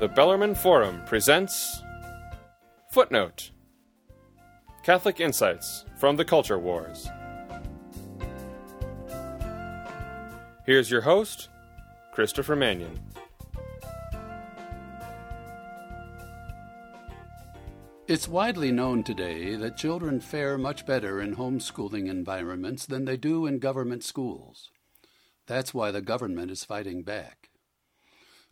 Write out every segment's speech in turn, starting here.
The Bellarmine Forum presents Footnote Catholic Insights from the Culture Wars. Here's your host, Christopher Manion. It's widely known today that children fare much better in homeschooling environments than they do in government schools. That's why the government is fighting back.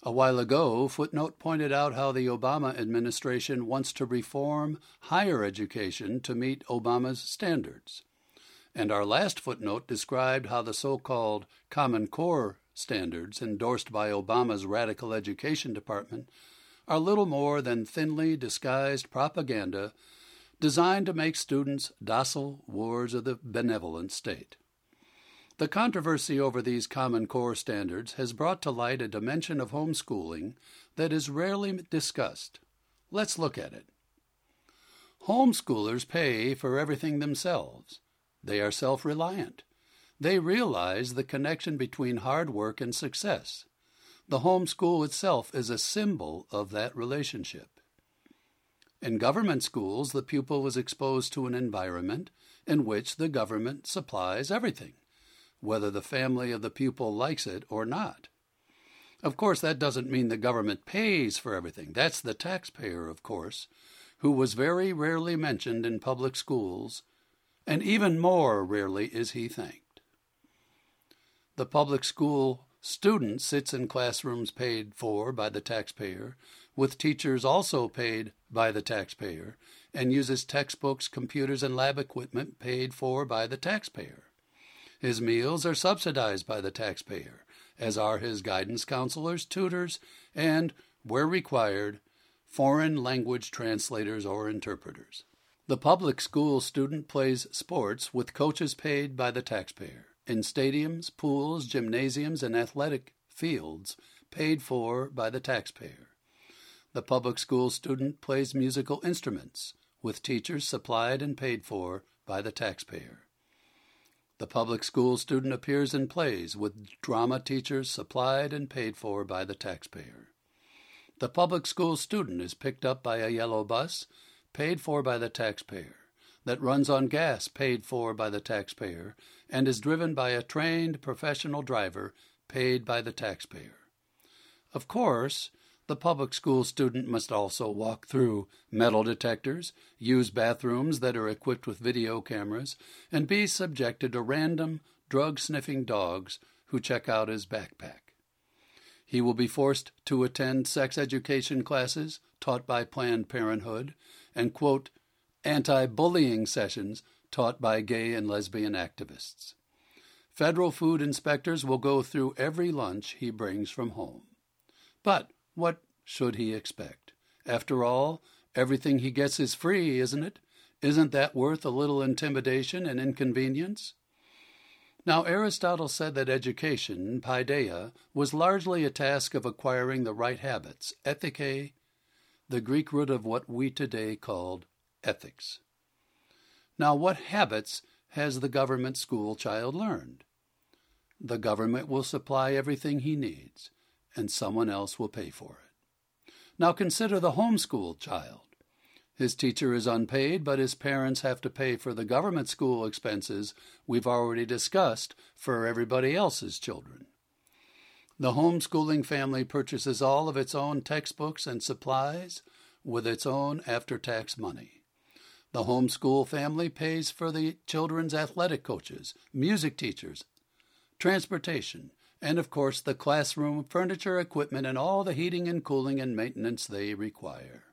A while ago, Footnote pointed out how the Obama administration wants to reform higher education to meet Obama's standards. And our last footnote described how the so called Common Core standards endorsed by Obama's Radical Education Department are little more than thinly disguised propaganda designed to make students docile wards of the benevolent state. The controversy over these Common Core standards has brought to light a dimension of homeschooling that is rarely discussed. Let's look at it. Homeschoolers pay for everything themselves. They are self reliant. They realize the connection between hard work and success. The homeschool itself is a symbol of that relationship. In government schools, the pupil is exposed to an environment in which the government supplies everything, whether the family of the pupil likes it or not. Of course, that doesn't mean the government pays for everything. That's the taxpayer, of course, who was very rarely mentioned in public schools, and even more rarely is he thanked. The public school Student sits in classrooms paid for by the taxpayer, with teachers also paid by the taxpayer, and uses textbooks, computers, and lab equipment paid for by the taxpayer. His meals are subsidized by the taxpayer, as are his guidance counselors, tutors, and, where required, foreign language translators or interpreters. The public school student plays sports with coaches paid by the taxpayer in stadiums, pools, gymnasiums, and athletic fields paid for by the taxpayer. The public school student plays musical instruments with teachers supplied and paid for by the taxpayer. The public school student appears in plays with drama teachers supplied and paid for by the taxpayer. The public school student is picked up by a yellow bus paid for by the taxpayer that runs on gas paid for by the taxpayer and is driven by a trained professional driver paid by the taxpayer. Of course, the public school student must also walk through metal detectors, use bathrooms that are equipped with video cameras, and be subjected to random drug sniffing dogs who check out his backpack. He will be forced to attend sex education classes taught by Planned Parenthood and, quote, anti bullying sessions taught by gay and lesbian activists. Federal food inspectors will go through every lunch he brings from home. But what should he expect? After all, everything he gets is free, isn't it? Isn't that worth a little intimidation and inconvenience? Now, Aristotle said that education, paideia, was largely a task of acquiring the right habits, ethike, the Greek root of what we today called ethics. Now, what habits has the government school child learned? The government will supply everything he needs, and someone else will pay for it. Now consider the homeschool child. His teacher is unpaid, but his parents have to pay for the government school expenses we've already discussed for everybody else's children. The homeschooling family purchases all of its own textbooks and supplies with its own after tax money. The homeschool family pays for the children's athletic coaches, music teachers, transportation, and of course the classroom, furniture, equipment, and all the heating and cooling and maintenance they require.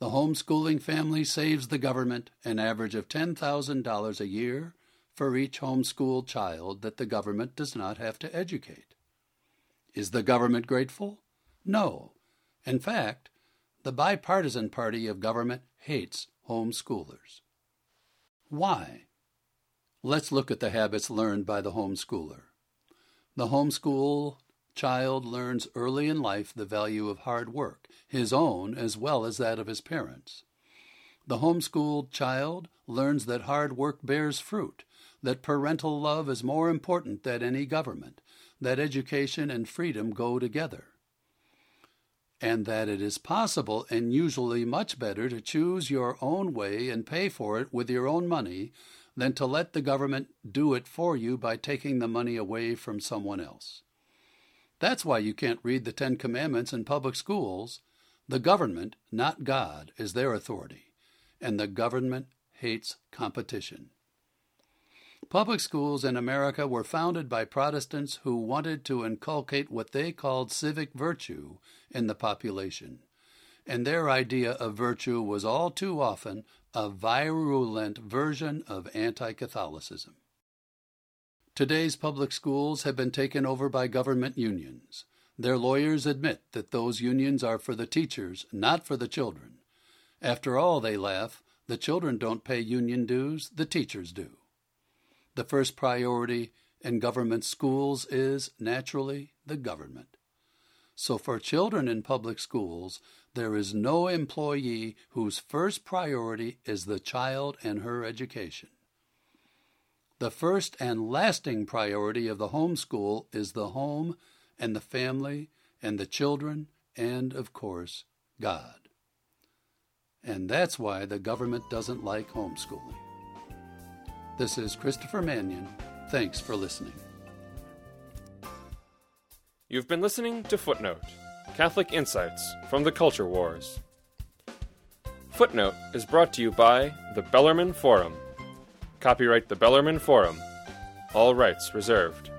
The homeschooling family saves the government an average of $10,000 a year for each homeschooled child that the government does not have to educate. Is the government grateful? No. In fact, the bipartisan party of government hates homeschoolers. Why? Let's look at the habits learned by the homeschooler. The homeschool child learns early in life the value of hard work, his own as well as that of his parents. The homeschooled child learns that hard work bears fruit, that parental love is more important than any government, that education and freedom go together. and that it is possible and usually much better to choose your own way and pay for it with your own money than to let the government do it for you by taking the money away from someone else. That's why you can't read the Ten Commandments in public schools. The government, not God, is their authority, and the government hates competition. Public schools in America were founded by Protestants who wanted to inculcate what they called civic virtue in the population, and their idea of virtue was all too often a virulent version of anti Catholicism. Today's public schools have been taken over by government unions. Their lawyers admit that those unions are for the teachers, not for the children. After all, they laugh, the children don't pay union dues, the teachers do. The first priority in government schools is, naturally, the government. So for children in public schools, there is no employee whose first priority is the child and her education. The first and lasting priority of the home school is the home and the family and the children and, of course, God. And that's why the government doesn't like homeschooling. This is Christopher Manion. Thanks for listening. You've been listening to Footnote Catholic Insights from the Culture Wars. Footnote is brought to you by the Bellarmine Forum. Copyright the Bellarmine Forum. All rights reserved.